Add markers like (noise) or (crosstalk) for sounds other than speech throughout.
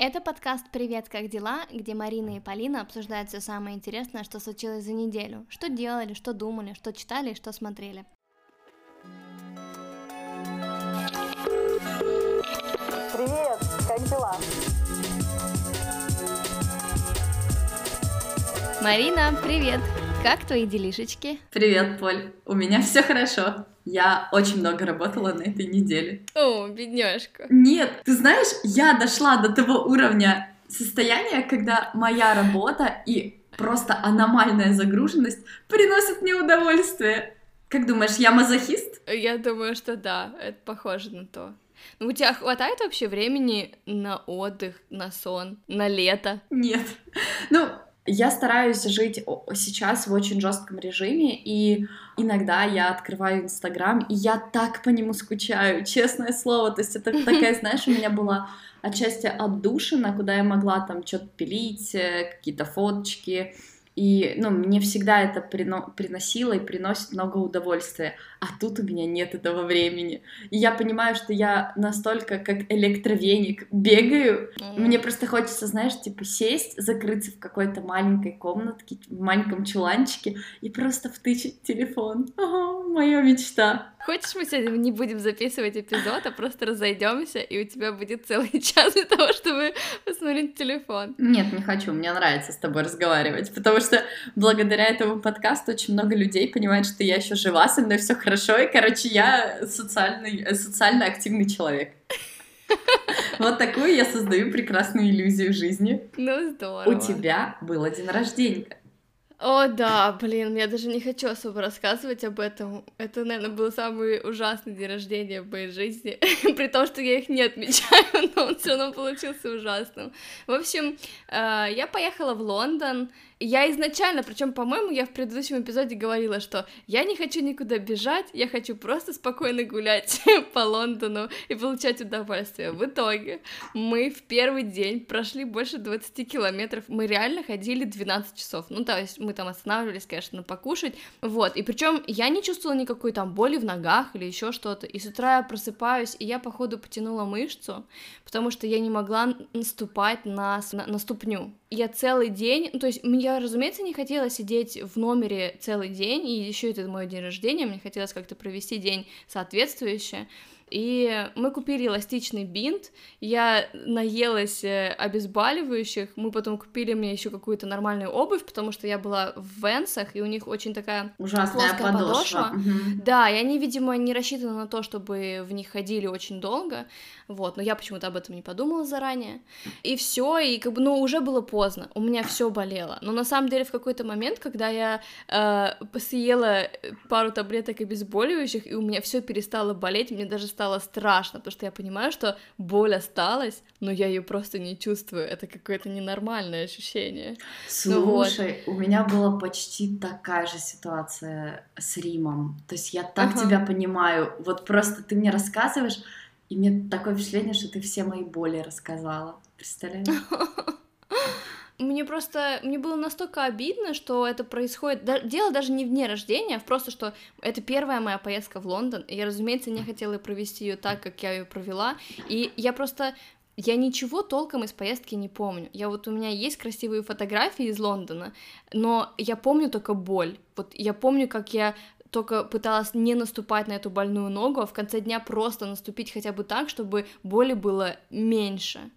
Это подкаст «Привет, как дела?», где Марина и Полина обсуждают все самое интересное, что случилось за неделю, что делали, что думали, что читали и что смотрели. Привет, как дела? Марина, привет! Как твои делишечки? Привет, Поль. У меня все хорошо. Я очень много работала на этой неделе. О, бедняжка. Нет, ты знаешь, я дошла до того уровня состояния, когда моя работа и просто аномальная загруженность приносят мне удовольствие. Как думаешь, я мазохист? Я думаю, что да, это похоже на то. Ну, у тебя хватает вообще времени на отдых, на сон, на лето? Нет. Ну, я стараюсь жить сейчас в очень жестком режиме, и иногда я открываю Инстаграм, и я так по нему скучаю, (laughs) честное слово. То есть это (laughs) такая, знаешь, у меня была отчасти отдушина, куда я могла там что-то пилить, э, какие-то фоточки, и, ну, мне всегда это прино- приносило и приносит много удовольствия. А тут у меня нет этого времени. И я понимаю, что я настолько как электровеник бегаю. Мне просто хочется, знаешь, типа сесть, закрыться в какой-то маленькой комнатке, в маленьком чуланчике и просто втычить телефон. Ага, моя мечта. Хочешь, мы сегодня не будем записывать эпизод, а просто разойдемся, и у тебя будет целый (laughs) час для того, чтобы посмотреть телефон? Нет, не хочу. Мне нравится с тобой разговаривать, потому что благодаря этому подкасту очень много людей понимают, что я еще жива, со мной все хорошо, и, короче, я социальный, социально активный человек. (laughs) Вот такую я создаю прекрасную иллюзию жизни. Ну, здорово. У тебя был день рождения. О, да, блин, я даже не хочу особо рассказывать об этом. Это, наверное, был самый ужасный день рождения в моей жизни. (laughs) При том, что я их не отмечаю, (laughs) но он все равно получился ужасным. В общем, э, я поехала в Лондон, я изначально, причем, по-моему, я в предыдущем эпизоде говорила, что я не хочу никуда бежать, я хочу просто спокойно гулять (laughs) по Лондону и получать удовольствие. В итоге мы в первый день прошли больше 20 километров, мы реально ходили 12 часов. Ну, то есть мы там останавливались, конечно, покушать, вот. И причем я не чувствовала никакой там боли в ногах или еще что-то. И с утра я просыпаюсь, и я, походу, потянула мышцу, потому что я не могла наступать на, на, на ступню. Я целый день, ну, то есть я, разумеется, не хотела сидеть в номере целый день, и еще это мой день рождения, мне хотелось как-то провести день соответствующе. И мы купили эластичный бинт, я наелась э, обезболивающих, мы потом купили мне еще какую-то нормальную обувь, потому что я была в Венсах, и у них очень такая Ужасная плоская подошва. подошва. Угу. Да, и они, видимо, не рассчитаны на то, чтобы в них ходили очень долго, вот, но я почему-то об этом не подумала заранее. И все, и как бы, ну, уже было поздно, у меня все болело. Но на самом деле в какой-то момент, когда я э, съела пару таблеток обезболивающих, и у меня все перестало болеть, мне даже стало страшно, потому что я понимаю, что боль осталась, но я ее просто не чувствую. Это какое-то ненормальное ощущение. Слушай, ну, вот. у меня была почти такая же ситуация с Римом. То есть я так ага. тебя понимаю. Вот просто ты мне рассказываешь, и мне такое впечатление, что ты все мои боли рассказала. Представляешь? (laughs) Мне просто, мне было настолько обидно, что это происходит, да, дело даже не в дне рождения, а просто, что это первая моя поездка в Лондон, и я, разумеется, не хотела провести ее так, как я ее провела, и я просто, я ничего толком из поездки не помню. Я вот у меня есть красивые фотографии из Лондона, но я помню только боль. Вот я помню, как я только пыталась не наступать на эту больную ногу, а в конце дня просто наступить хотя бы так, чтобы боли было меньше.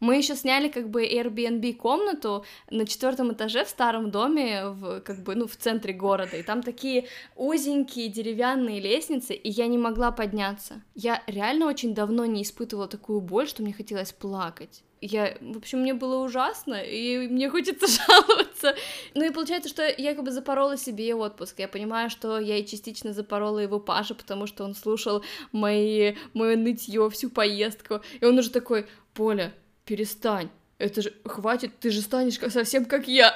Мы еще сняли как бы Airbnb комнату на четвертом этаже в старом доме, в, как бы, ну, в центре города, и там такие узенькие деревянные лестницы, и я не могла подняться. Я реально очень давно не испытывала такую боль, что мне хотелось плакать. Я, в общем, мне было ужасно, и мне хочется (laughs) жаловаться. Ну и получается, что я как бы запорола себе отпуск. Я понимаю, что я и частично запорола его Паша, потому что он слушал мои, мое нытье всю поездку. И он уже такой, Поля, перестань, это же, хватит, ты же станешь совсем как я.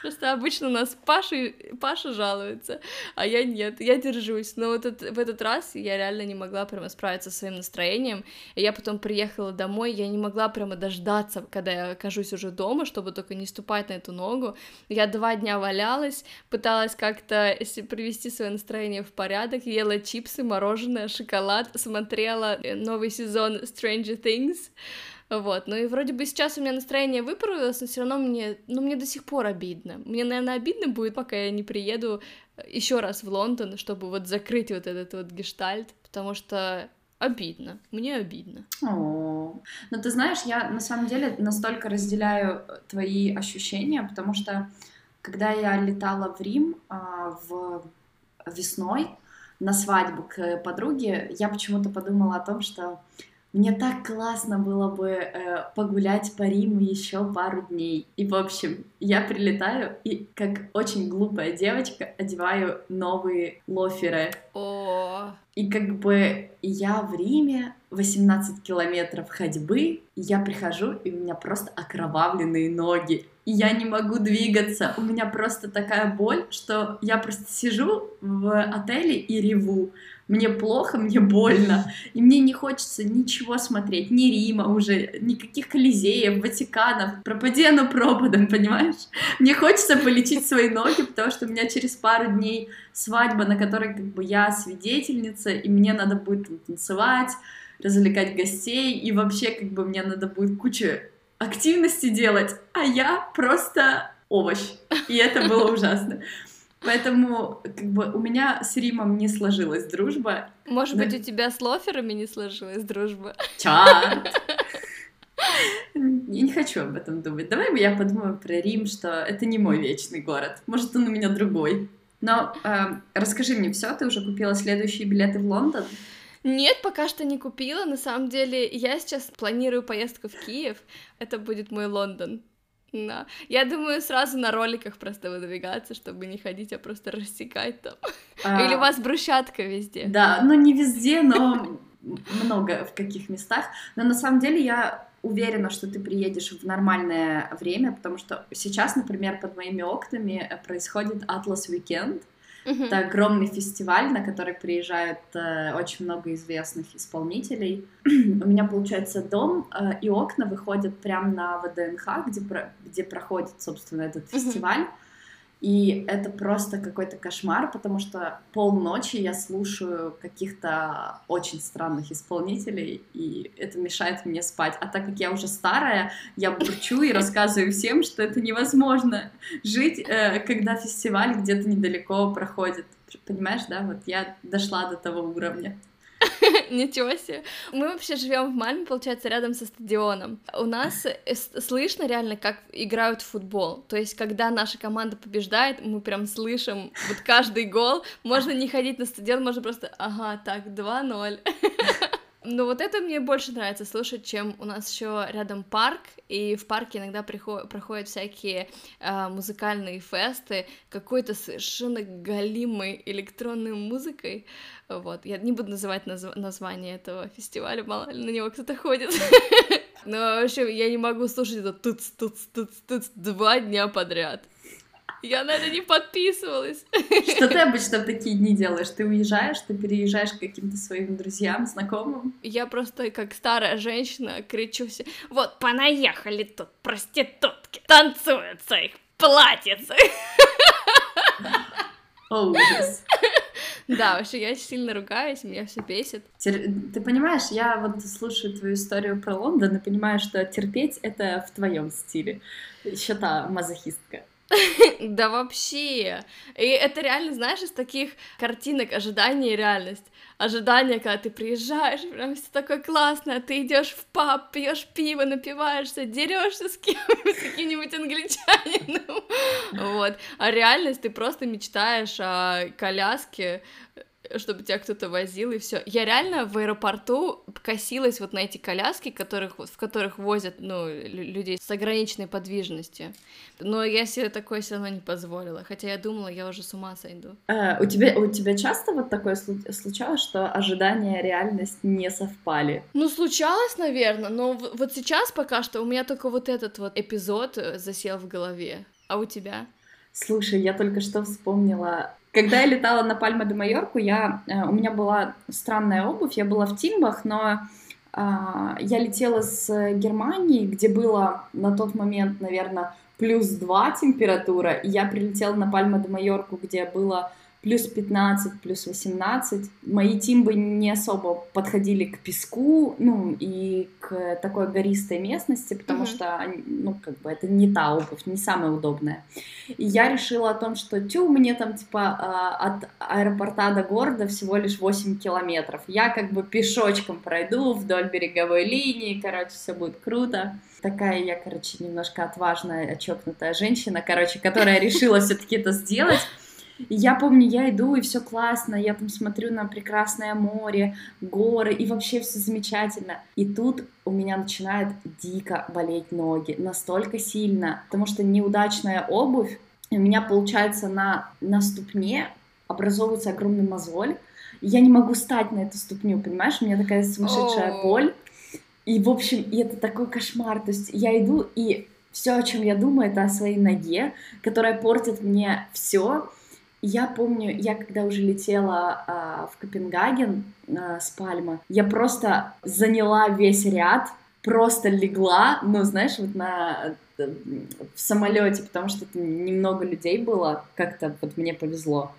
Просто обычно у нас Паша, Паша жалуется, а я нет, я держусь. Но вот этот, в этот раз я реально не могла прямо справиться со своим настроением. И я потом приехала домой, я не могла прямо дождаться, когда я окажусь уже дома, чтобы только не ступать на эту ногу. Я два дня валялась, пыталась как-то привести свое настроение в порядок, ела чипсы, мороженое, шоколад, смотрела новый сезон Stranger Things, Вот, ну и вроде бы сейчас у меня настроение выправилось, но все равно мне, ну мне до сих пор обидно. Мне, наверное, обидно будет, пока я не приеду еще раз в Лондон, чтобы вот закрыть вот этот вот гештальт, потому что обидно, мне обидно. О, ну ты знаешь, я на самом деле настолько разделяю твои ощущения, потому что когда я летала в Рим а, в весной на свадьбу к подруге, я почему-то подумала о том, что мне так классно было бы э, погулять по Риму еще пару дней. И, в общем, я прилетаю и, как очень глупая девочка, одеваю новые лоферы. О. И как бы я в Риме, 18 километров ходьбы, я прихожу, и у меня просто окровавленные ноги. И я не могу двигаться. У меня просто такая боль, что я просто сижу в отеле и реву мне плохо, мне больно, и мне не хочется ничего смотреть, ни Рима уже, никаких Колизеев, Ватиканов, пропади оно пропадом, понимаешь? Мне хочется полечить свои ноги, потому что у меня через пару дней свадьба, на которой как бы я свидетельница, и мне надо будет танцевать, развлекать гостей, и вообще как бы мне надо будет куча активности делать, а я просто овощ. И это было ужасно. Поэтому как бы у меня с Римом не сложилась дружба. Может но... быть, у тебя с лоферами не сложилась дружба? Чарт! Я (laughs) не хочу об этом думать. Давай я подумаю про Рим, что это не мой вечный город. Может, он у меня другой. Но э, расскажи мне все, ты уже купила следующие билеты в Лондон? Нет, пока что не купила. На самом деле, я сейчас планирую поездку в Киев. Это будет мой Лондон. Да. Я думаю, сразу на роликах просто выдвигаться, чтобы не ходить, а просто рассекать там. А... Или у вас брусчатка везде. Да, ну не везде, но много в каких местах. Но на самом деле я уверена, что ты приедешь в нормальное время, потому что сейчас, например, под моими окнами происходит Atlas Weekend, Uh-huh. Это огромный фестиваль, на который приезжают э, очень много известных исполнителей. (clears throat) У меня, получается, дом э, и окна выходят прямо на ВДНХ, где, про, где проходит, собственно, этот uh-huh. фестиваль. И это просто какой-то кошмар, потому что полночи я слушаю каких-то очень странных исполнителей, и это мешает мне спать. А так как я уже старая, я бурчу и рассказываю всем, что это невозможно жить, э, когда фестиваль где-то недалеко проходит. Понимаешь, да? Вот я дошла до того уровня. (laughs) Ничего себе. Мы вообще живем в Мальме, получается, рядом со стадионом. У нас э, слышно реально, как играют в футбол. То есть, когда наша команда побеждает, мы прям слышим вот каждый гол. Можно не ходить на стадион, можно просто, ага, так, 2-0. (laughs) Но вот это мне больше нравится слушать, чем у нас еще рядом парк, и в парке иногда приход- проходят всякие э, музыкальные фесты, какой-то совершенно галимой электронной музыкой. Вот, я не буду называть наз- название этого фестиваля, мало ли на него кто-то ходит. (laughs) Но вообще я не могу слушать это тут тут тут тут два дня подряд. Я на это не подписывалась. Что ты обычно в такие дни делаешь? Ты уезжаешь, ты переезжаешь к каким-то своим друзьям, знакомым? Я просто как старая женщина кричу все. Вот, понаехали тут проститутки, танцуют в своих платьицах. О, ужас. Да, вообще я сильно ругаюсь, меня все бесит. Ты понимаешь, я вот слушаю твою историю про Лондон и понимаю, что терпеть это в твоем стиле. Еще та мазохистка. (laughs) Да вообще. И это реально, знаешь, из таких картинок ожидания и реальность. Ожидание, когда ты приезжаешь, прям все такое классное, ты идешь в паб, пьешь пиво, напиваешься, дерешься с кем-нибудь, (laughs) с каким-нибудь англичанином. (laughs) Вот. А реальность ты просто мечтаешь о коляске, чтобы тебя кто-то возил, и все. Я реально в аэропорту косилась вот на эти коляски, которых, в которых возят, ну, людей с ограниченной подвижностью. Но я себе такое все равно не позволила, хотя я думала, я уже с ума сойду. А, у, тебя, у тебя часто вот такое случалось, что ожидания и реальность не совпали? Ну, случалось, наверное, но вот сейчас пока что у меня только вот этот вот эпизод э, засел в голове. А у тебя? Слушай, я только что вспомнила когда я летала на Пальма де Майорку, я, э, у меня была странная обувь, я была в Тимбах, но а, я летела с Германии, где было на тот момент, наверное, плюс 2 температура, и я прилетела на Пальма де Майорку, где было плюс 15, плюс 18. Мои тимбы не особо подходили к песку, ну, и к такой гористой местности, потому mm-hmm. что, ну, как бы это не та обувь, не самая удобная. И я решила о том, что, тю, мне там, типа, а, от аэропорта до города всего лишь 8 километров. Я как бы пешочком пройду вдоль береговой линии, короче, все будет круто. Такая я, короче, немножко отважная, очокнутая женщина, короче, которая решила все-таки это сделать. И я помню, я иду, и все классно, я там смотрю на прекрасное море, горы, и вообще все замечательно. И тут у меня начинает дико болеть ноги, настолько сильно, потому что неудачная обувь, у меня получается на, на ступне образовывается огромный мозоль, и я не могу стать на эту ступню, понимаешь? У меня такая сумасшедшая oh. боль. И, в общем, и это такой кошмар. То есть я иду, и все, о чем я думаю, это о своей ноге, которая портит мне все. Я помню, я когда уже летела а, в Копенгаген а, с Пальма, я просто заняла весь ряд, просто легла, ну, знаешь, вот на э, в самолете, потому что немного людей было, как-то вот мне повезло.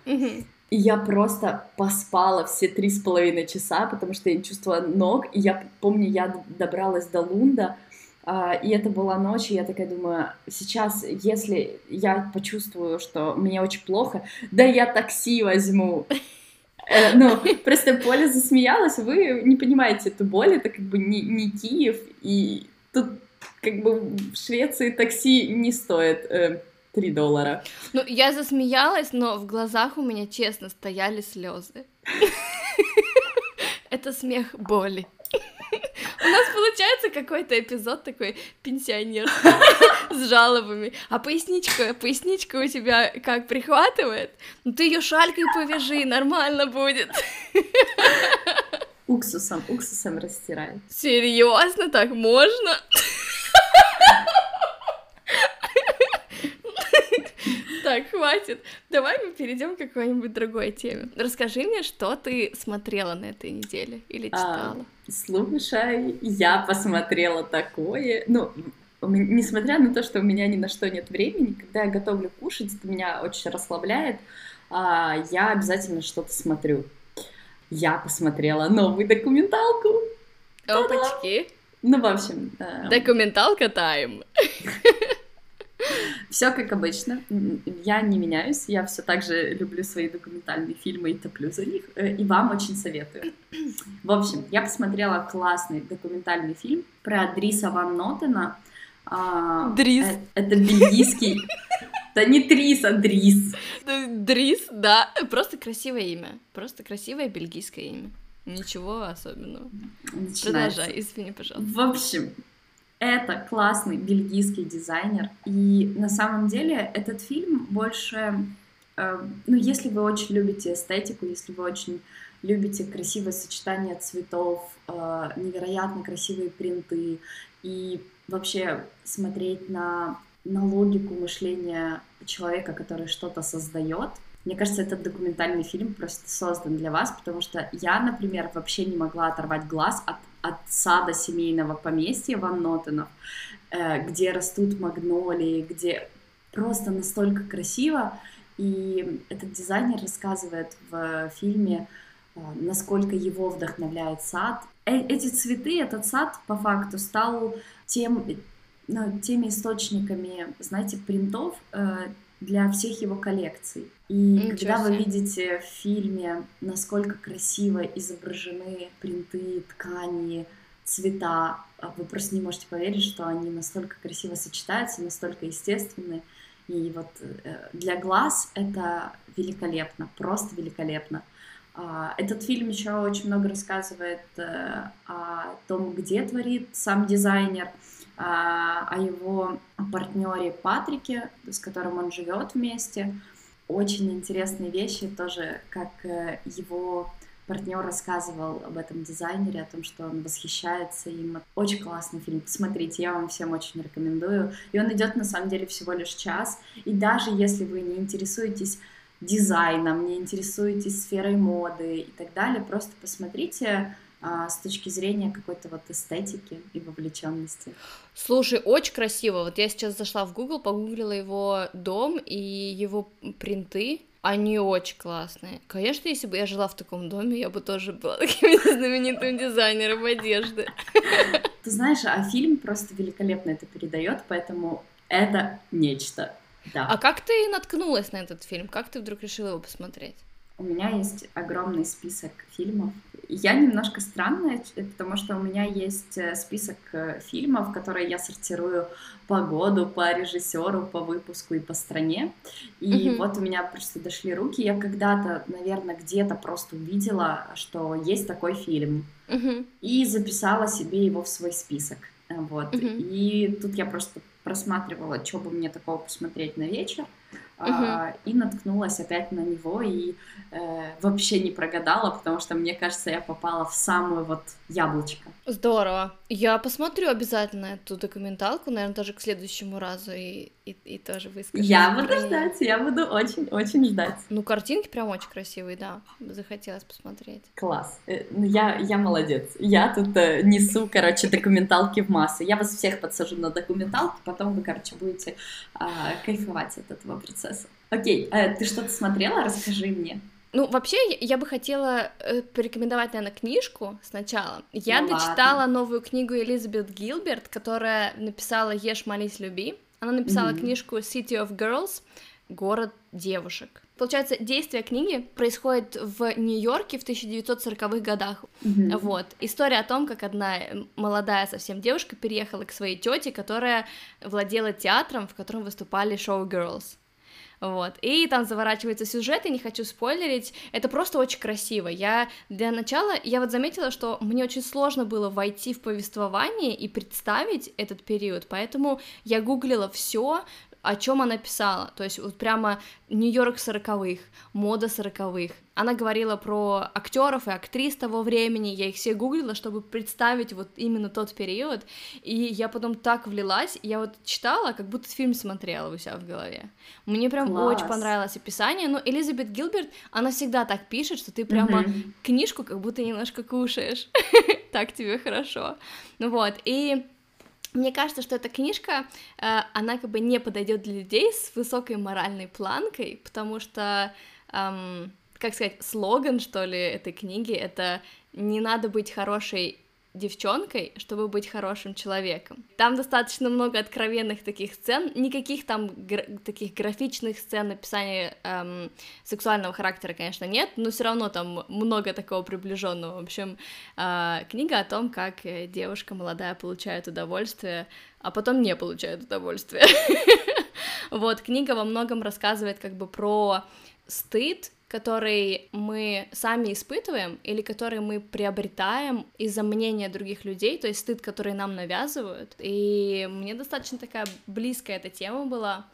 И я просто поспала все три с половиной часа, потому что я не чувствовала ног. И я помню, я добралась до Лунда, и это была ночь, и я такая думаю, сейчас, если я почувствую, что мне очень плохо, да я такси возьму. Э, ну, просто Поля засмеялась, вы не понимаете эту боль, это как бы не, не Киев, и тут как бы в Швеции такси не стоит э, 3 доллара. Ну, я засмеялась, но в глазах у меня, честно, стояли слезы. (laughs) Это смех боли. У нас получается какой-то эпизод такой пенсионер (laughs) с жалобами. А поясничка, поясничка у тебя как прихватывает? Ну ты ее шалькой повяжи, нормально будет. Уксусом, уксусом растирай. Серьезно, так можно? (laughs) Так, хватит. Давай мы перейдем к какой-нибудь другой теме. Расскажи мне, что ты смотрела на этой неделе или а, читала. А, слушай, я посмотрела такое. Ну, несмотря на то, что у меня ни на что нет времени, когда я готовлю кушать, это меня очень расслабляет, а, я обязательно что-то смотрю. Я посмотрела новую документалку. Опачки. Ну, в общем... Э... Документалка тайм. (laughs) Все как обычно. Я не меняюсь. Я все так же люблю свои документальные фильмы и топлю за них. Э, и вам очень советую. В общем, я посмотрела классный документальный фильм про Дриса Ван Нотена. А, Дрис. Э, это бельгийский. Да не Трис, а Дрис. Дрис, да. Просто красивое имя. Просто красивое бельгийское имя. Ничего особенного. Начинается. Продолжай, извини, пожалуйста. В общем, это классный бельгийский дизайнер. И на самом деле этот фильм больше... Э, ну, если вы очень любите эстетику, если вы очень любите красивое сочетание цветов, э, невероятно красивые принты и вообще смотреть на, на логику мышления человека, который что-то создает, мне кажется, этот документальный фильм просто создан для вас, потому что я, например, вообще не могла оторвать глаз от, от сада семейного поместья Ван Нотенов, э, где растут магнолии, где просто настолько красиво. И этот дизайнер рассказывает в фильме, э, насколько его вдохновляет сад. Э, эти цветы, этот сад по факту стал тем, ну, теми источниками, знаете, принтов, для всех его коллекций. И Ничего когда себе. вы видите в фильме, насколько красиво изображены принты, ткани, цвета, а вы просто не можете поверить, что они настолько красиво сочетаются, настолько естественны. И вот э, для глаз это великолепно, просто великолепно. А, этот фильм еще очень много рассказывает э, о том, где творит сам дизайнер, о его партнере Патрике, с которым он живет вместе. Очень интересные вещи тоже, как э, его партнер рассказывал об этом дизайнере, о том, что он восхищается им. Очень классный фильм. Посмотрите, я вам всем очень рекомендую. И он идет на самом деле всего лишь час. И даже если вы не интересуетесь дизайном, не интересуетесь сферой моды и так далее, просто посмотрите а, с точки зрения какой-то вот эстетики и вовлеченности. Слушай, очень красиво. Вот я сейчас зашла в Google, погуглила его дом и его принты. Они очень классные. Конечно, если бы я жила в таком доме, я бы тоже была (laughs) таким знаменитым дизайнером одежды. Ты знаешь, а фильм просто великолепно это передает, поэтому это нечто. Да. А как ты наткнулась на этот фильм? Как ты вдруг решила его посмотреть? У меня есть огромный список фильмов. Я немножко странная, потому что у меня есть э, список э, фильмов, которые я сортирую по году, по режиссеру, по выпуску и по стране. И mm-hmm. вот у меня просто дошли руки. Я когда-то, наверное, где-то просто увидела, что есть такой фильм. Mm-hmm. И записала себе его в свой список. Вот. Mm-hmm. И тут я просто просматривала, что бы мне такого посмотреть на вечер uh-huh. и наткнулась опять на него и э, вообще не прогадала, потому что мне кажется, я попала в самую вот яблочко. Здорово. Я посмотрю обязательно эту документалку, наверное, даже к следующему разу и, и, и тоже выскажу. Я буду ждать, я буду очень-очень ждать. Ну, картинки прям очень красивые, да, захотелось посмотреть. Класс. Э, ну, я, я молодец. Я тут э, несу, короче, документалки в массы. Я вас всех подсажу на документалки, потом вы, короче, будете э, кайфовать от этого процесса. Окей, э, ты что-то смотрела? Расскажи мне. Ну, вообще, я бы хотела э, порекомендовать, наверное, книжку сначала. Я ну, дочитала ладно. новую книгу Элизабет Гилберт, которая написала «Ешь, молись, люби». Она написала mm-hmm. книжку City of Girls, город девушек. Получается, действие книги происходит в Нью-Йорке в 1940-х годах. Mm-hmm. Вот. История о том, как одна молодая совсем девушка переехала к своей тете, которая владела театром, в котором выступали шоу-гирлс вот, и там заворачивается сюжет, и не хочу спойлерить, это просто очень красиво, я для начала, я вот заметила, что мне очень сложно было войти в повествование и представить этот период, поэтому я гуглила все, о чем она писала, то есть вот прямо Нью-Йорк сороковых, мода сороковых. Она говорила про актеров и актрис того времени, я их все гуглила, чтобы представить вот именно тот период, и я потом так влилась, я вот читала, как будто фильм смотрела у себя в голове. Мне прям Класс. очень понравилось описание, но Элизабет Гилберт, она всегда так пишет, что ты прямо mm-hmm. книжку как будто немножко кушаешь, (laughs) так тебе хорошо. Ну вот, и мне кажется, что эта книжка, э, она как бы не подойдет для людей с высокой моральной планкой, потому что, эм, как сказать, слоган, что ли, этой книги — это «не надо быть хорошей девчонкой, чтобы быть хорошим человеком. Там достаточно много откровенных таких сцен, никаких там гра- таких графичных сцен написания эм, сексуального характера, конечно, нет, но все равно там много такого приближенного. В общем, э, книга о том, как э, девушка молодая получает удовольствие, а потом не получает удовольствие. (laughs) Вот, книга во многом рассказывает как бы про стыд который мы сами испытываем или который мы приобретаем из-за мнения других людей, то есть стыд, который нам навязывают. И мне достаточно такая близкая эта тема была.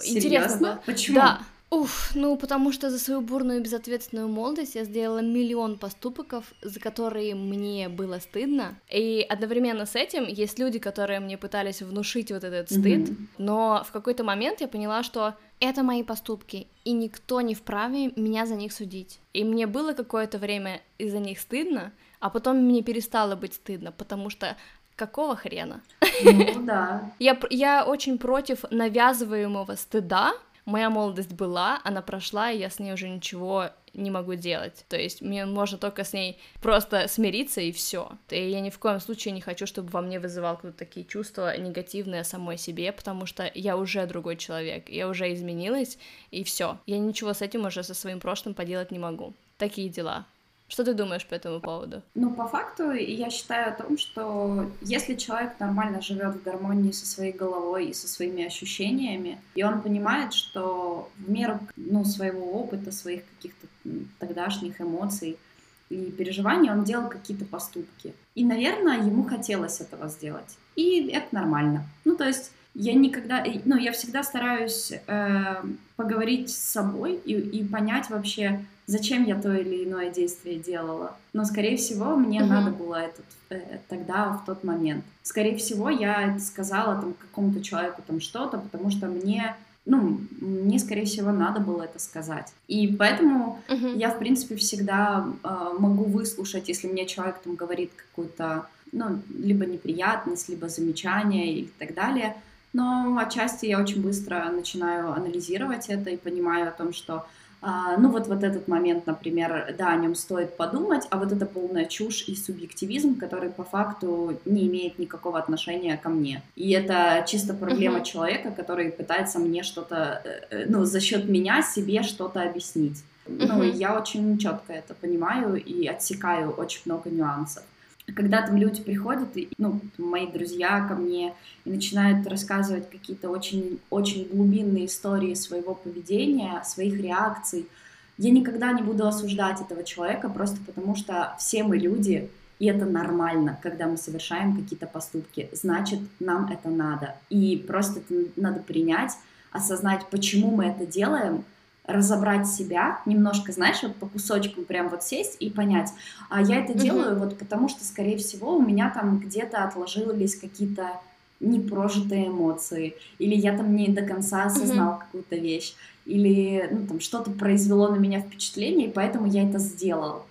Серьезно? Интересно было. Почему? Да, Уф, ну потому что за свою бурную и безответственную молодость я сделала миллион поступков, за которые мне было стыдно. И одновременно с этим есть люди, которые мне пытались внушить вот этот стыд, mm-hmm. но в какой-то момент я поняла, что это мои поступки, и никто не вправе меня за них судить. И мне было какое-то время из-за них стыдно, а потом мне перестало быть стыдно, потому что какого хрена? Ну да. (laughs) Я, я очень против навязываемого стыда, моя молодость была, она прошла, и я с ней уже ничего не могу делать. То есть мне можно только с ней просто смириться и все. И я ни в коем случае не хочу, чтобы во мне вызывал кто-то такие чувства негативные самой себе, потому что я уже другой человек, я уже изменилась, и все. Я ничего с этим уже со своим прошлым поделать не могу. Такие дела. Что ты думаешь по этому поводу? Ну, по факту, я считаю о том, что если человек нормально живет в гармонии со своей головой и со своими ощущениями, и он понимает, что в меру ну, своего опыта, своих каких-то тогдашних эмоций и переживаний он делал какие-то поступки. И, наверное, ему хотелось этого сделать. И это нормально. Ну, то есть я никогда, ну, я всегда стараюсь э, поговорить с собой и, и понять вообще, зачем я то или иное действие делала. Но, скорее всего, мне uh-huh. надо было это э, тогда, в тот момент. Скорее всего, я сказала там какому-то человеку там что-то, потому что мне ну, мне, скорее всего, надо было это сказать. И поэтому uh-huh. я, в принципе, всегда э, могу выслушать, если мне человек там говорит какую-то, ну, либо неприятность, либо замечание и так далее. Но отчасти я очень быстро начинаю анализировать это и понимаю о том, что ну вот, вот этот момент, например, да, о нем стоит подумать, а вот это полная чушь и субъективизм, который по факту не имеет никакого отношения ко мне. И это чисто проблема uh-huh. человека, который пытается мне что-то, э, э, ну, за счет меня себе что-то объяснить. Ну, я очень четко это понимаю и отсекаю очень много нюансов когда там люди приходят, и, ну, мои друзья ко мне и начинают рассказывать какие-то очень, очень глубинные истории своего поведения, своих реакций, я никогда не буду осуждать этого человека, просто потому что все мы люди, и это нормально, когда мы совершаем какие-то поступки. Значит, нам это надо. И просто это надо принять, осознать, почему мы это делаем, разобрать себя, немножко, знаешь, вот по кусочкам прям вот сесть и понять, а я это делаю вот потому, что, скорее всего, у меня там где-то отложились какие-то непрожитые эмоции, или я там не до конца осознал какую-то вещь, или ну, там что-то произвело на меня впечатление, и поэтому я это сделал.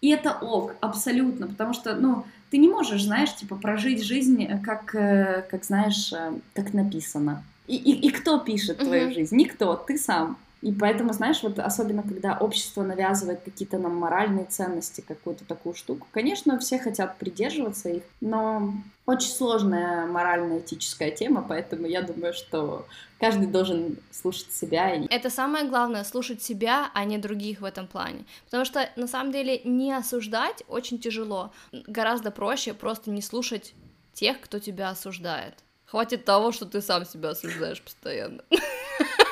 И это ок, абсолютно, потому что, ну, ты не можешь, знаешь, типа прожить жизнь, э, как, э, как знаешь, э, как написано. И, и, и кто пишет твою жизнь? Никто, ты сам. И поэтому, знаешь, вот особенно когда общество навязывает какие-то нам моральные ценности, какую-то такую штуку, конечно, все хотят придерживаться их, но очень сложная морально-этическая тема, поэтому я думаю, что каждый должен слушать себя. И... Это самое главное, слушать себя, а не других в этом плане. Потому что, на самом деле, не осуждать очень тяжело. Гораздо проще просто не слушать тех, кто тебя осуждает. Хватит того, что ты сам себя осуждаешь постоянно. (laughs)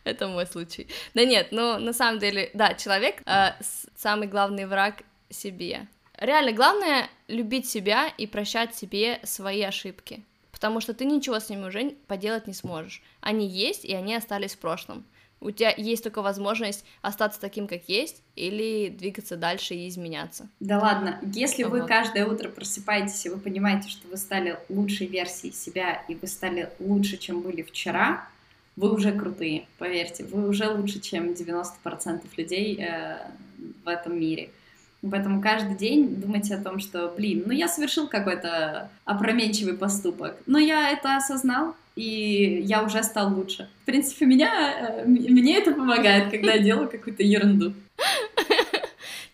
(laughs) Это мой случай. Да нет, ну на самом деле, да, человек э, самый главный враг себе. Реально, главное любить себя и прощать себе свои ошибки. Потому что ты ничего с ними уже поделать не сможешь. Они есть, и они остались в прошлом. У тебя есть только возможность остаться таким, как есть, или двигаться дальше и изменяться. Да ладно, если вот. вы каждое утро просыпаетесь, и вы понимаете, что вы стали лучшей версией себя, и вы стали лучше, чем были вчера, вы уже крутые, поверьте, вы уже лучше, чем 90% людей э, в этом мире. Поэтому каждый день думайте о том, что, блин, ну я совершил какой-то опрометчивый поступок, но я это осознал, и я уже стал лучше. В принципе, меня, э, мне это помогает, когда я делаю какую-то ерунду. (laughs)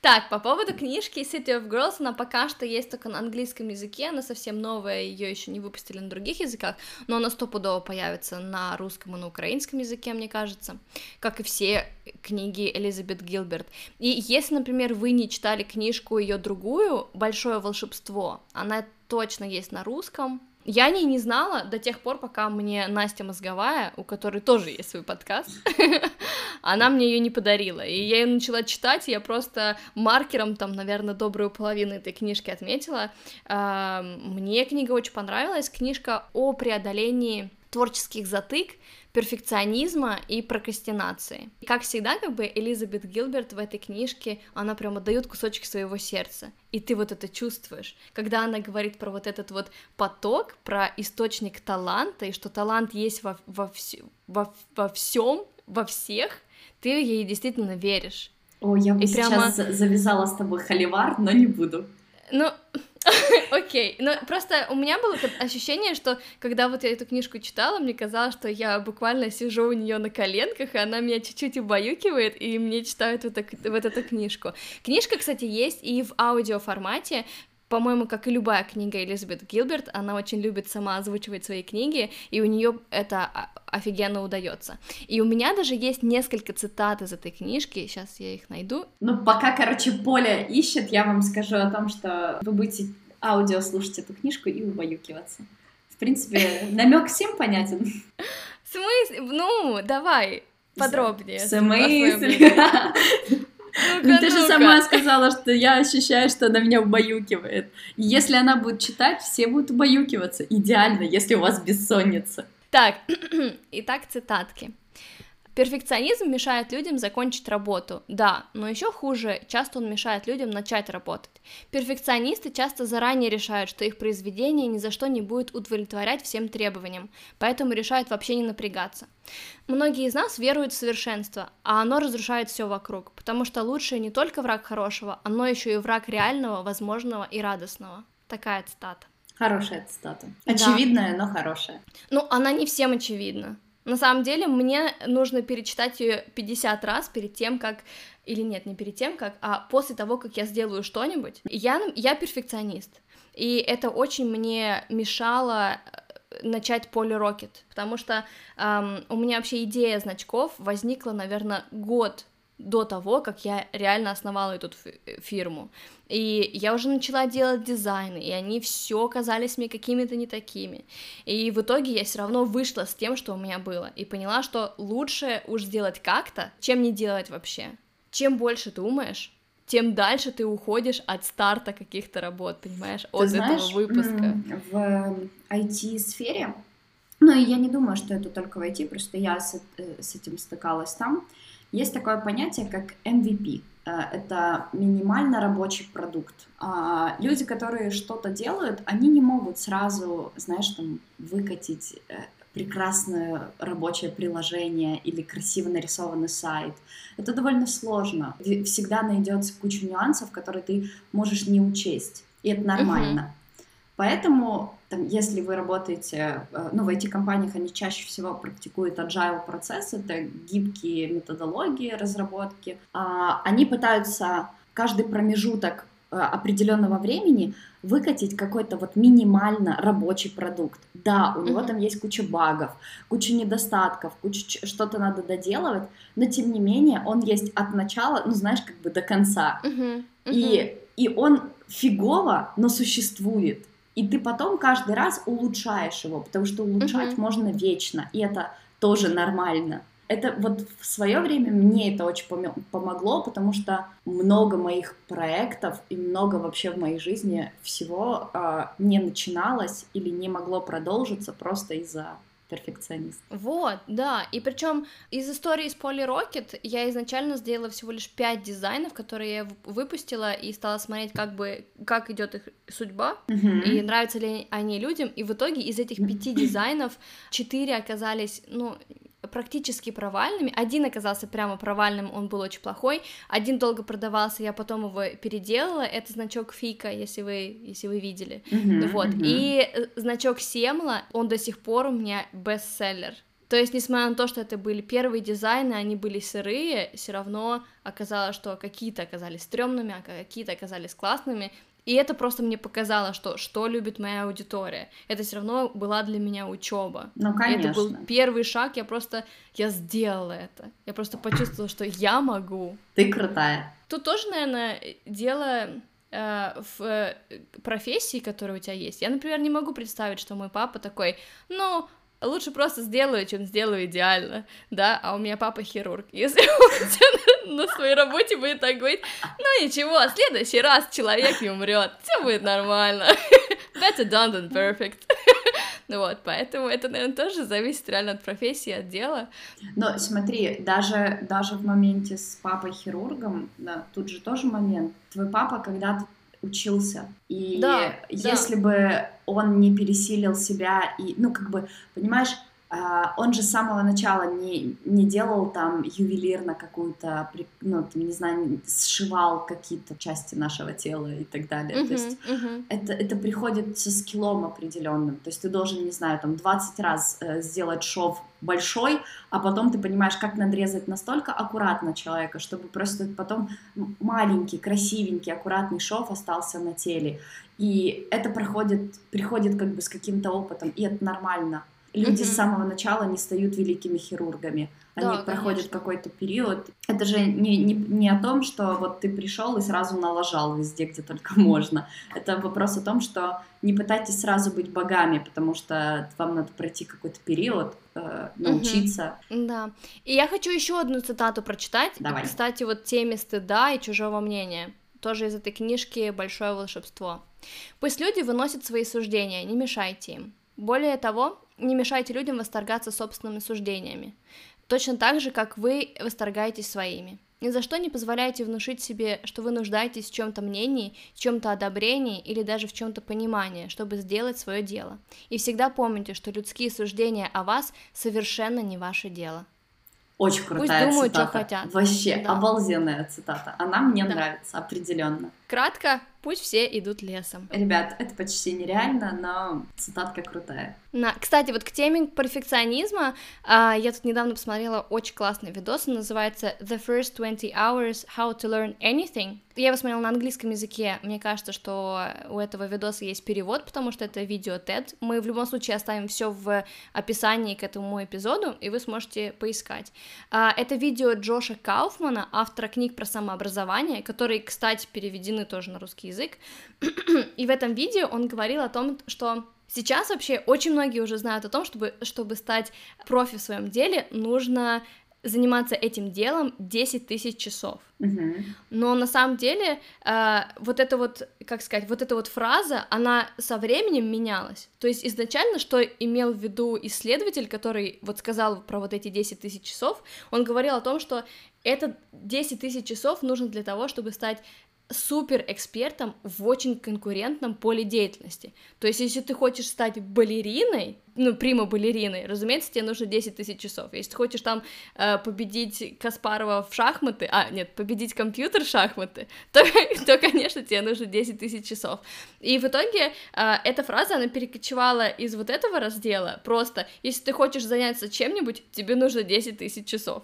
Так, по поводу книжки City of Girls, она пока что есть только на английском языке, она совсем новая, ее еще не выпустили на других языках, но она стопудово появится на русском и на украинском языке, мне кажется, как и все книги Элизабет Гилберт. И если, например, вы не читали книжку ее другую «Большое волшебство», она точно есть на русском, я о ней не знала до тех пор, пока мне Настя Мозговая, у которой тоже есть свой подкаст, (laughs) она мне ее не подарила. И я ее начала читать, и я просто маркером там, наверное, добрую половину этой книжки отметила. Мне книга очень понравилась. Книжка о преодолении творческих затык, перфекционизма и прокрастинации. И, как всегда, как бы Элизабет Гилберт в этой книжке, она прямо дает кусочек своего сердца, и ты вот это чувствуешь. Когда она говорит про вот этот вот поток, про источник таланта, и что талант есть во, во, вс- во, во всем, во всех, ты ей действительно веришь. О, я бы и сейчас прямо... завязала с тобой холивар, но не буду. Ну, (laughs) Окей, но просто у меня было ощущение, что когда вот я эту книжку читала, мне казалось, что я буквально сижу у нее на коленках, и она меня чуть-чуть убаюкивает, и мне читают вот, так, вот эту книжку. Книжка, кстати, есть и в аудиоформате, по-моему, как и любая книга Элизабет Гилберт, она очень любит сама озвучивать свои книги, и у нее это офигенно удается. И у меня даже есть несколько цитат из этой книжки, сейчас я их найду. Ну, пока, короче, Поля ищет, я вам скажу о том, что вы будете аудио слушать эту книжку и убаюкиваться. В принципе, намек всем понятен. В смысле? Ну, давай подробнее. В смысле? (laughs) Ну, ты же сама сказала, что я ощущаю, что она меня убаюкивает. если она будет читать, все будут убаюкиваться. Идеально, если у вас бессонница. Так, (clears throat) итак, цитатки. Перфекционизм мешает людям закончить работу, да, но еще хуже, часто он мешает людям начать работать. Перфекционисты часто заранее решают, что их произведение ни за что не будет удовлетворять всем требованиям, поэтому решают вообще не напрягаться. Многие из нас веруют в совершенство, а оно разрушает все вокруг, потому что лучшее не только враг хорошего, оно еще и враг реального, возможного и радостного. Такая цитата. Хорошая цитата. Очевидная, да. но хорошая. Ну, она не всем очевидна. На самом деле, мне нужно перечитать ее 50 раз перед тем, как... Или нет, не перед тем, как, а после того, как я сделаю что-нибудь. Я, я перфекционист. И это очень мне мешало э, начать Poly Rocket, потому что эм, у меня вообще идея значков возникла, наверное, год до того, как я реально основала эту фирму. И я уже начала делать дизайны, и они все казались мне какими-то не такими. И в итоге я все равно вышла с тем, что у меня было, и поняла, что лучше уж сделать как-то, чем не делать вообще. Чем больше думаешь, тем дальше ты уходишь от старта каких-то работ, понимаешь, ты от знаешь, этого выпуска. В IT-сфере, ну и я не думаю, что это только в IT, просто я с, э, с этим стыкалась там, есть такое понятие, как MVP. Э, это минимально рабочий продукт. А, люди, которые что-то делают, они не могут сразу, знаешь, там, выкатить э, прекрасное рабочее приложение или красиво нарисованный сайт. Это довольно сложно. Всегда найдется куча нюансов, которые ты можешь не учесть. И это нормально. Uh-huh. Поэтому там, если вы работаете, э, ну, в IT-компаниях они чаще всего практикуют agile процесс, это гибкие методологии разработки, а, они пытаются каждый промежуток э, определенного времени выкатить какой-то вот минимально рабочий продукт. Да, у него mm-hmm. там есть куча багов, куча недостатков, куча что-то надо доделывать, но тем не менее он есть от начала, ну знаешь, как бы до конца. Mm-hmm. Mm-hmm. И, и он фигово, но существует. И ты потом каждый раз улучшаешь его, потому что улучшать uh-huh. можно вечно, и это тоже нормально. Это вот в свое время мне это очень помогло, потому что много моих проектов и много вообще в моей жизни всего э, не начиналось или не могло продолжиться просто из-за перфекционист. Вот, да. И причем из истории с Poly Rocket я изначально сделала всего лишь пять дизайнов, которые я выпустила и стала смотреть, как бы как идет их судьба uh-huh. и нравятся ли они людям. И в итоге из этих пяти (clears throat) дизайнов четыре оказались, ну, практически провальными. Один оказался прямо провальным, он был очень плохой. Один долго продавался, я потом его переделала. Это значок Фика, если вы, если вы видели. Uh-huh, вот. Uh-huh. И э, значок Семла, он до сих пор у меня бестселлер. То есть, несмотря на то, что это были первые дизайны, они были сырые, все равно оказалось, что какие-то оказались стрёмными, а какие-то оказались классными. И это просто мне показало, что что любит моя аудитория. Это все равно была для меня учеба. Ну, конечно. И это был первый шаг, я просто, я сделала это. Я просто почувствовала, что я могу. Ты крутая. Тут тоже, наверное, дело э, в э, профессии, которая у тебя есть. Я, например, не могу представить, что мой папа такой, ну, лучше просто сделаю, чем сделаю идеально, да, а у меня папа хирург, (laughs) если он на своей работе будет так говорить, ну ничего, в следующий раз человек не умрет, все будет нормально, (laughs) better done than perfect. (laughs) Ну вот, поэтому это, наверное, тоже зависит реально от профессии, от дела. Но смотри, даже, даже в моменте с папой-хирургом, да, тут же тоже момент. Твой папа когда-то учился. И да, если да. бы он не пересилил себя и, ну, как бы, понимаешь, он же с самого начала не, не делал там ювелирно какую-то, ну, там, не знаю, сшивал какие-то части нашего тела и так далее. Uh-huh, То есть uh-huh. это, это приходит со скиллом определенным. То есть ты должен, не знаю, там 20 раз э, сделать шов большой, а потом ты понимаешь, как надрезать настолько аккуратно человека, чтобы просто потом маленький, красивенький, аккуратный шов остался на теле. И это проходит, приходит как бы с каким-то опытом, и это нормально. Люди mm-hmm. с самого начала не стают великими хирургами. Они да, проходят какой-то период. Это же не, не, не о том, что вот ты пришел и сразу налажал везде, где только (laughs) можно. Это вопрос о том, что не пытайтесь сразу быть богами, потому что вам надо пройти какой-то период, э, научиться. Угу. Да. И я хочу еще одну цитату прочитать. Давай. Кстати, вот теме стыда и чужого мнения. Тоже из этой книжки «Большое волшебство». Пусть люди выносят свои суждения, не мешайте им. Более того, не мешайте людям восторгаться собственными суждениями, точно так же, как вы восторгаетесь своими. Ни за что не позволяйте внушить себе, что вы нуждаетесь в чем-то мнении, в чем-то одобрении или даже в чем-то понимании, чтобы сделать свое дело. И всегда помните, что людские суждения о вас совершенно не ваше дело. Очень крутая Пусть думают, цитата. что хотят. Вообще да. обалденная цитата. Она мне да. нравится определенно. Кратко, пусть все идут лесом. Ребят, это почти нереально, но цитатка крутая. На, кстати, вот к теме перфекционизма а, я тут недавно посмотрела очень классный видос, он называется The First 20 Hours How to Learn Anything. Я его смотрела на английском языке, мне кажется, что у этого видоса есть перевод, потому что это видео TED. Мы в любом случае оставим все в описании к этому эпизоду, и вы сможете поискать. А, это видео Джоша Кауфмана, автора книг про самообразование, которые, кстати, переведены тоже на русский язык. и в этом видео он говорил о том, что Сейчас вообще очень многие уже знают о том, чтобы, чтобы стать профи в своем деле, нужно заниматься этим делом 10 тысяч часов. Но на самом деле э, вот эта вот, как сказать, вот эта вот фраза, она со временем менялась. То есть изначально, что имел в виду исследователь, который вот сказал про вот эти 10 тысяч часов, он говорил о том, что это 10 тысяч часов нужно для того, чтобы стать супер экспертом в очень конкурентном поле деятельности. То есть, если ты хочешь стать балериной, ну, прима-балериной, разумеется, тебе нужно 10 тысяч часов. Если ты хочешь там э, победить Каспарова в шахматы, а, нет, победить компьютер в шахматы, (laughs) то, то конечно, тебе нужно 10 тысяч часов. И в итоге э, эта фраза, она перекочевала из вот этого раздела, просто, если ты хочешь заняться чем-нибудь, тебе нужно 10 тысяч часов.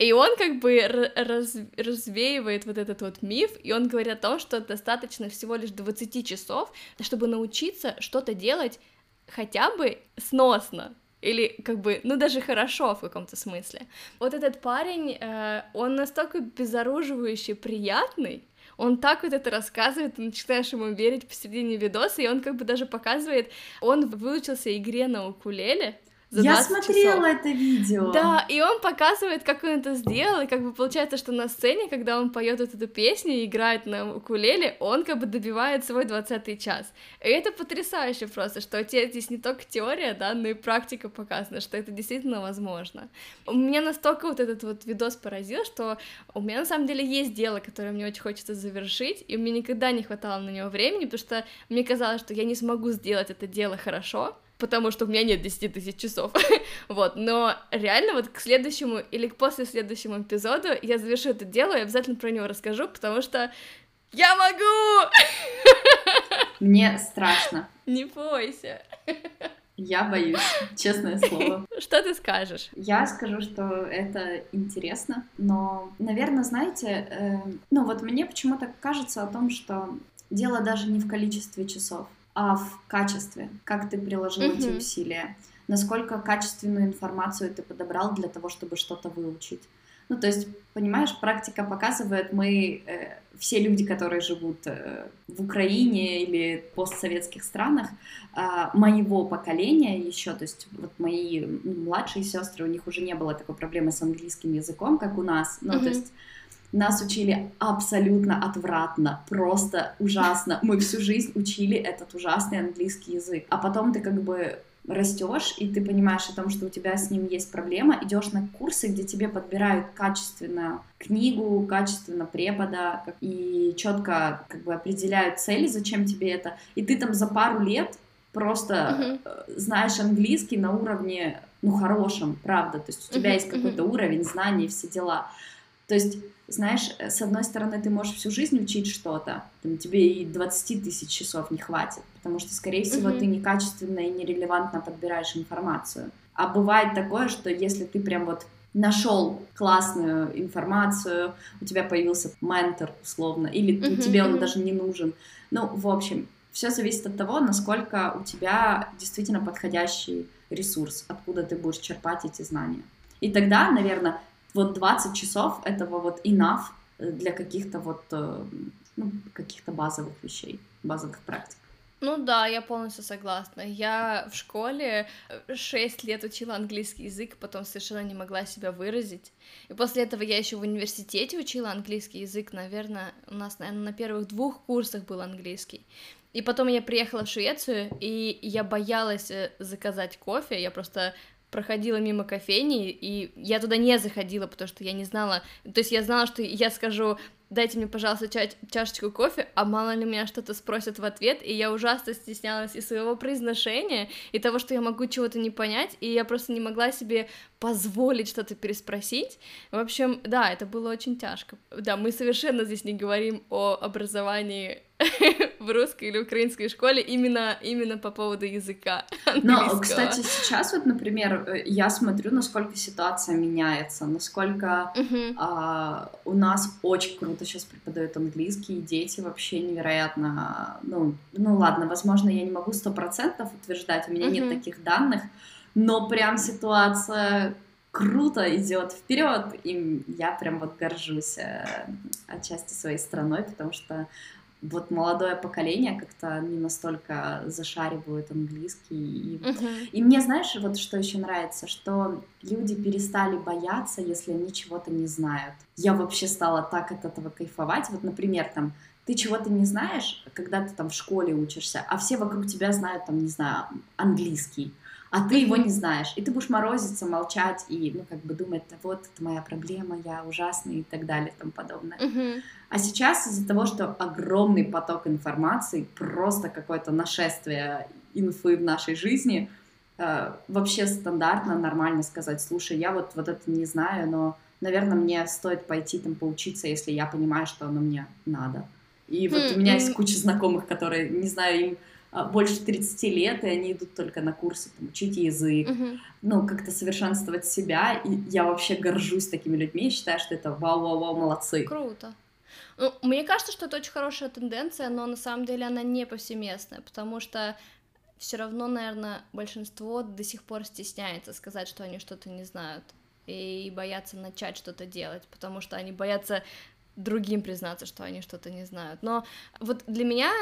И он как бы раз, развеивает вот этот вот миф, и он говорит о том, что достаточно всего лишь 20 часов, чтобы научиться что-то делать хотя бы сносно, или как бы, ну даже хорошо в каком-то смысле. Вот этот парень, э, он настолько безоруживающий, приятный, он так вот это рассказывает, ты начинаешь ему верить посередине видоса, и он как бы даже показывает, он выучился игре на укулеле, за Я 20 смотрела часов. это видео. Да, и он показывает, как он это сделал, и как бы получается, что на сцене, когда он поет вот эту песню и играет на укулеле, он как бы добивает свой 20 час. И это потрясающе просто, что здесь не только теория, да, но и практика показана, что это действительно возможно. У меня настолько вот этот вот видос поразил, что у меня на самом деле есть дело, которое мне очень хочется завершить, и мне никогда не хватало на него времени, потому что мне казалось, что я не смогу сделать это дело хорошо, потому что у меня нет 10 тысяч часов, (laughs) вот, но реально вот к следующему или к после следующему эпизоду я завершу это дело и обязательно про него расскажу, потому что я могу! Мне страшно. (laughs) Не бойся. Я боюсь, честное слово. (laughs) Что ты скажешь? Я скажу, что это интересно, но, наверное, знаете, э, ну вот мне почему-то кажется о том, что дело даже не в количестве часов, а в качестве, как ты приложил эти Мгм. усилия, насколько качественную информацию ты подобрал для того, чтобы что-то выучить. Ну, то есть, понимаешь, практика показывает, мы э, все люди, которые живут э, в Украине или постсоветских странах, а, моего поколения еще, то есть вот мои младшие сестры, у них уже не было такой проблемы с английским языком, как у нас. Ну, Мгм. то есть нас учили абсолютно отвратно, просто ужасно. Мы всю жизнь учили этот ужасный английский язык. А потом ты как бы растешь, и ты понимаешь о том, что у тебя с ним есть проблема, идешь на курсы, где тебе подбирают качественно книгу, качественно препода, и четко как бы определяют цели, зачем тебе это, и ты там за пару лет просто э, знаешь английский на уровне, ну, хорошем, правда, то есть у тебя Мгм, есть какой-то уровень знаний, все дела. То есть, знаешь, э, с одной стороны, ты можешь всю жизнь учить что-то, там, тебе и 20 тысяч часов не хватит, потому что, скорее всего, Мгм. ты некачественно и нерелевантно подбираешь информацию. А бывает такое, что если ты прям вот нашел классную информацию, у тебя появился ментор, условно, или Мгм, тебе он даже не нужен. Ну, в общем, все зависит от того, насколько у тебя действительно подходящий ресурс, откуда ты будешь черпать эти знания. И тогда, наверное, вот 20 часов этого вот enough э, для каких-то вот, э, ну, каких-то базовых вещей, базовых практик. Ну да, я полностью согласна. Я в школе 6 лет учила английский язык, потом совершенно не могла себя выразить. И после этого я еще в университете учила английский язык, наверное, у нас, наверное, на первых двух курсах был английский. И потом я приехала в Швецию, и я боялась э, заказать кофе, я просто проходила мимо кофейни, и я туда не заходила, потому что я не знала, то есть я знала, что я скажу, дайте мне, пожалуйста, ча- чашечку кофе, а мало ли меня что-то спросят в ответ, и я ужасно стеснялась и своего произношения, и того, что я могу чего-то не понять, и я просто не могла себе позволить что-то переспросить. В общем, да, это было очень тяжко. Да, мы совершенно здесь не говорим о образовании (laughs) в русской или украинской школе именно, именно по поводу языка (laughs) Но, кстати, сейчас вот, например, э, я смотрю, насколько ситуация меняется, насколько uh-huh. а, у нас очень круто сейчас преподают английский, и дети вообще невероятно, ну, ну ладно, возможно, я не могу сто процентов утверждать, у меня uh-huh. нет таких данных, но прям ситуация круто идет вперед, и я прям вот горжусь э, отчасти своей страной, потому что вот молодое поколение как-то не настолько зашаривают английский. И, uh-huh. и мне, знаешь, вот что еще нравится, что люди перестали бояться, если они чего-то не знают. Я вообще стала так от этого кайфовать. Вот, например, там, ты чего-то не знаешь, когда ты там в школе учишься, а все вокруг тебя знают, там, не знаю, английский а ты его не знаешь. И ты будешь морозиться, молчать и, ну, как бы думать, вот, это моя проблема, я ужасный и так далее и тому подобное. А сейчас из-за того, что огромный поток информации, просто какое-то нашествие инфы в нашей жизни, э, вообще стандартно, нормально сказать, слушай, я вот, вот это не знаю, но, наверное, мне стоит пойти там поучиться, если я понимаю, что оно мне надо. И вот mm-hmm. у меня есть куча знакомых, которые, не знаю, им больше 30 лет, и они идут только на курсы, там, учить язык, uh-huh. ну, как-то совершенствовать себя, и я вообще горжусь такими людьми, и считаю, что это вау-вау-вау, молодцы. Круто. Ну, мне кажется, что это очень хорошая тенденция, но на самом деле она не повсеместная, потому что все равно, наверное, большинство до сих пор стесняется сказать, что они что-то не знают, и боятся начать что-то делать, потому что они боятся другим признаться, что они что-то не знают. Но вот для меня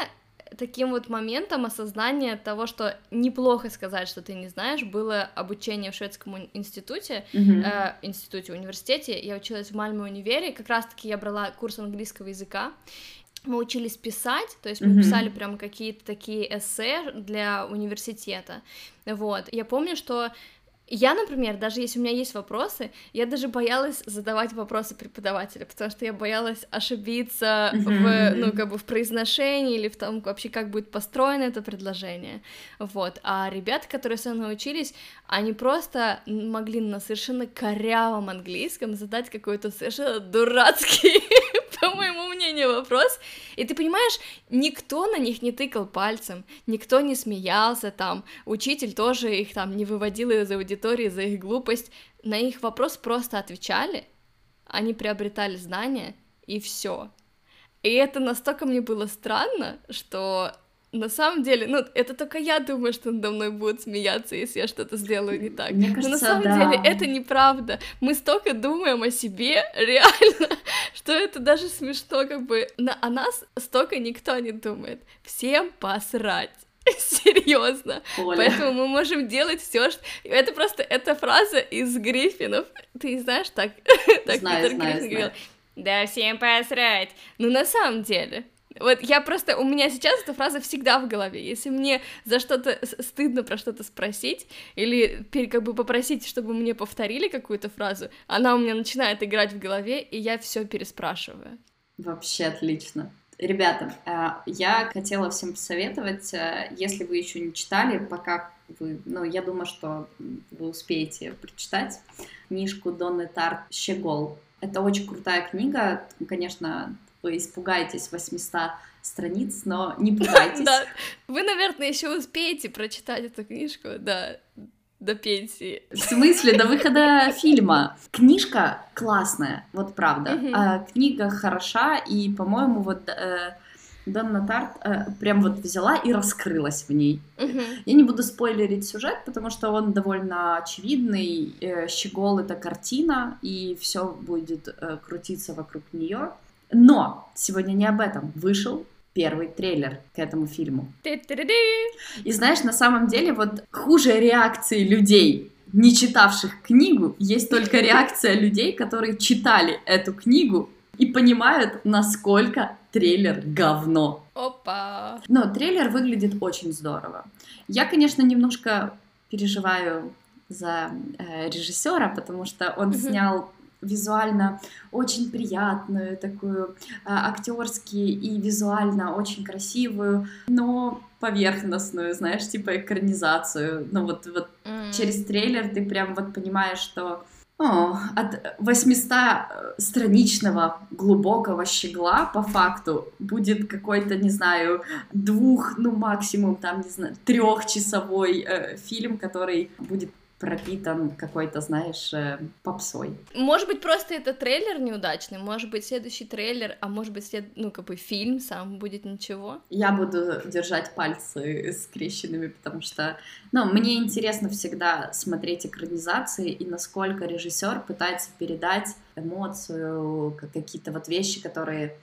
таким вот моментом осознания того, что неплохо сказать, что ты не знаешь, было обучение в шведском институте, mm-hmm. э, институте, университете. Я училась в Мальме универе, как раз-таки я брала курс английского языка. Мы учились писать, то есть мы mm-hmm. писали прям какие-то такие эссе для университета. Вот. Я помню, что я, например, даже если у меня есть вопросы, я даже боялась задавать вопросы преподавателя, потому что я боялась ошибиться в, ну, как бы в произношении или в том, вообще, как будет построено это предложение, вот, а ребята, которые со мной учились, они просто могли на совершенно корявом английском задать какой-то совершенно дурацкий по моему мнению, вопрос. И ты понимаешь, никто на них не тыкал пальцем, никто не смеялся там, учитель тоже их там не выводил из аудитории за их глупость. На их вопрос просто отвечали, они приобретали знания, и все. И это настолько мне было странно, что на самом деле, ну, это только я думаю, что надо мной будут смеяться, если я что-то сделаю не так. Мне кажется, Но на самом да. деле это неправда. Мы столько думаем о себе, (laughs) реально, что это даже смешно, как бы. На, о нас столько никто не думает. Всем посрать. (laughs) Серьезно. Поэтому мы можем делать все, что. Это просто эта фраза из Гриффинов. Ты знаешь, так, (laughs) так знаю, Питер знаю, Гриффин знаю. говорил. Да всем посрать. Ну, на самом деле, вот я просто, у меня сейчас эта фраза всегда в голове. Если мне за что-то стыдно про что-то спросить, или как бы попросить, чтобы мне повторили какую-то фразу, она у меня начинает играть в голове, и я все переспрашиваю. Вообще отлично. Ребята, э, я хотела всем посоветовать, э, если вы еще не читали, пока вы, ну, я думаю, что вы успеете прочитать книжку Донны Тарт «Щегол». Это очень крутая книга, конечно, вы испугаетесь 800 страниц, но не пугайтесь. (laughs) Да, вы, наверное, еще успеете прочитать эту книжку, да, до пенсии. В смысле, до выхода фильма. Книжка классная, вот правда. А, книга хороша, и, по-моему, вот э, Донна Тарт э, прям вот взяла и раскрылась в ней. Я не буду спойлерить сюжет, потому что он довольно очевидный. Э, Щегол — это картина, и все будет э, крутиться вокруг нее. Но сегодня не об этом. Вышел первый трейлер к этому фильму. И знаешь, на самом деле вот хуже реакции людей, не читавших книгу, есть только (laughs) реакция людей, которые читали эту книгу и понимают, насколько трейлер говно. Опа! Но трейлер выглядит очень здорово. Я, конечно, немножко переживаю за э, режиссера, потому что он снял визуально очень приятную, такую а, актерски и визуально очень красивую, но поверхностную, знаешь, типа экранизацию. Ну вот, вот mm. через трейлер ты прям вот понимаешь, что О, от 800-страничного глубокого щегла, по факту, будет какой-то, не знаю, двух, ну максимум, там, не знаю, трехчасовой э, фильм, который будет пропитан какой-то, знаешь, э, попсой. Может быть, просто это трейлер неудачный, может быть, следующий трейлер, а может быть, след... ну, как бы фильм сам будет ничего. Я буду держать пальцы скрещенными, потому что, ну, мне интересно всегда смотреть экранизации и насколько режиссер пытается передать эмоцию, какие-то вот вещи, которые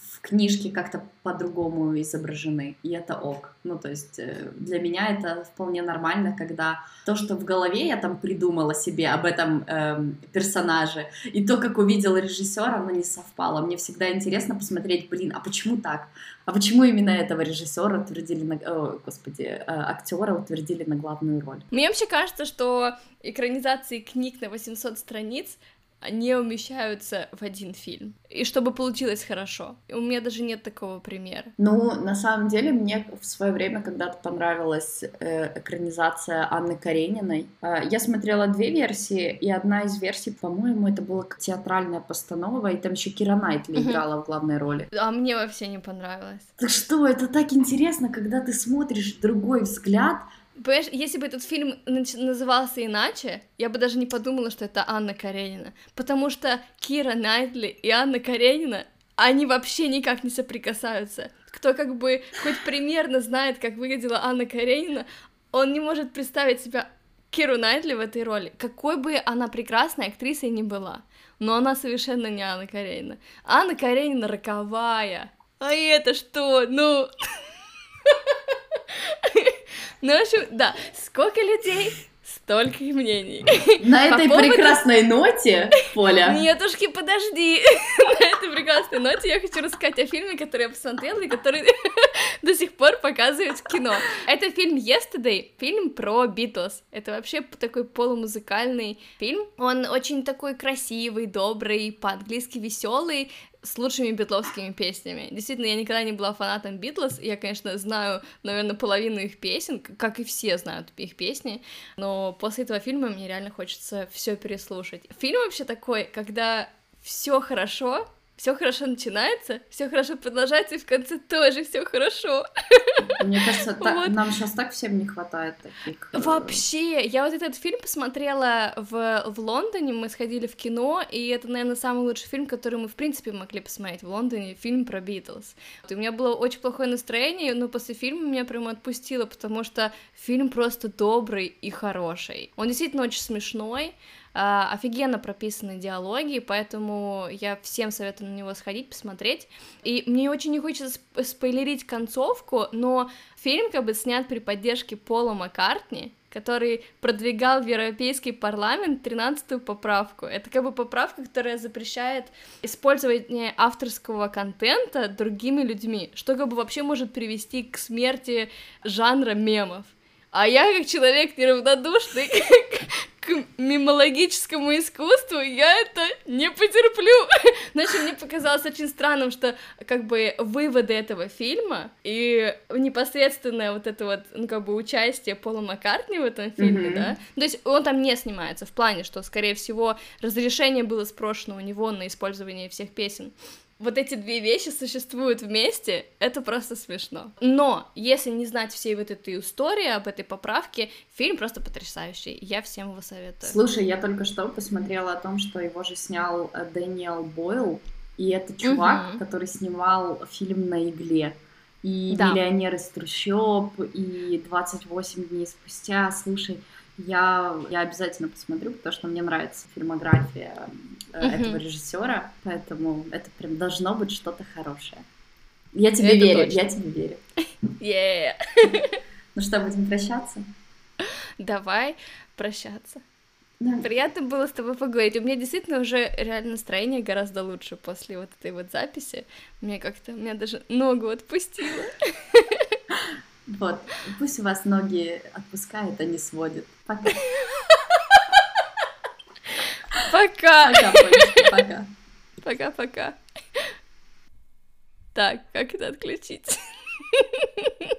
в книжке как-то по-другому изображены, и это ок. Ну, то есть э, для меня это вполне нормально, когда то, что в голове я там придумала себе об этом эм, персонаже, и то, как увидел режиссер, оно не совпало. Мне всегда интересно посмотреть, блин, а почему так? А почему именно этого режиссера утвердили на... О, господи, э, актера утвердили на главную роль? Мне вообще кажется, что экранизации книг на 800 страниц не умещаются в один фильм. И чтобы получилось хорошо. У меня даже нет такого примера. Ну, на самом деле, мне в свое время когда-то понравилась э, экранизация Анны Карениной. Э, я смотрела две версии, и одна из версий, по-моему, это была театральная постанова, и там еще Кира Найтли uh-huh. играла в главной роли. А мне вообще не понравилось. Так что, это так интересно, когда ты смотришь другой взгляд, Понимаешь, если бы этот фильм назывался иначе, я бы даже не подумала, что это Анна Каренина. Потому что Кира Найтли и Анна Каренина, они вообще никак не соприкасаются. Кто как бы хоть примерно знает, как выглядела Анна Каренина, он не может представить себя Киру Найтли в этой роли. Какой бы она прекрасной актрисой ни была. Но она совершенно не Анна Каренина. Анна Каренина роковая. А это что? Ну... (laughs) (laughs) Ну, в общем, да, сколько людей, столько и мнений. На этой поводу... прекрасной ноте, Поля. (laughs) Нетушки, подожди. (laughs) На этой прекрасной ноте я хочу рассказать о фильме, который я посмотрела и который до сих пор показывают в кино. Это фильм Yesterday, фильм про Битлз. Это вообще такой полумузыкальный фильм. Он очень такой красивый, добрый, по-английски веселый, с лучшими битловскими песнями. Действительно, я никогда не была фанатом Битлз, я, конечно, знаю, наверное, половину их песен, как и все знают их песни, но после этого фильма мне реально хочется все переслушать. Фильм вообще такой, когда все хорошо, все хорошо начинается, все хорошо продолжается, и в конце тоже все хорошо. Мне кажется, та- вот. нам сейчас так всем не хватает таких. Э, Вообще, я вот этот фильм посмотрела в, в Лондоне, мы сходили в кино, и это, наверное, самый лучший фильм, который мы, в принципе, могли посмотреть в Лондоне, фильм про Битлз. У меня было очень плохое настроение, но после фильма меня прямо отпустило, потому что фильм просто добрый и хороший. Он действительно очень смешной, офигенно прописаны диалоги, поэтому я всем советую на него сходить, посмотреть. И мне очень не хочется спойлерить концовку, но фильм как бы снят при поддержке Пола Маккартни, который продвигал в Европейский парламент 13-ю поправку. Это как бы поправка, которая запрещает использование авторского контента другими людьми, что как бы вообще может привести к смерти жанра мемов. А я, как человек неравнодушный (laughs) к мимологическому искусству, я это не потерплю. (laughs) Значит, мне показалось очень странным, что как бы выводы этого фильма и непосредственное вот это вот, ну, как бы участие Пола Маккартни в этом фильме, mm-hmm. да, то есть он там не снимается, в плане, что, скорее всего, разрешение было спрошено у него на использование всех песен вот эти две вещи существуют вместе, это просто смешно. Но если не знать всей вот этой истории об этой поправке, фильм просто потрясающий. Я всем его советую. Слушай, я только что посмотрела о том, что его же снял э, Дэниел Бойл, и это чувак, угу. который снимал фильм на игле. И да. миллионер из трущоб, и 28 дней спустя. Слушай, я, я обязательно посмотрю, потому что мне нравится фильмография uh-huh. этого режиссера, поэтому это прям должно быть что-то хорошее. Я тебе это верю, точно. я тебе верю. Yeah. Ну что, будем прощаться? Давай прощаться. Да. Приятно было с тобой поговорить. У меня действительно уже реально настроение гораздо лучше после вот этой вот записи. Мне как-то, меня даже ногу отпустило. Вот, пусть у вас ноги отпускает, а не сводит. Пока. Пока. Пока, Пока-пока. Так, как это отключить? (laughs)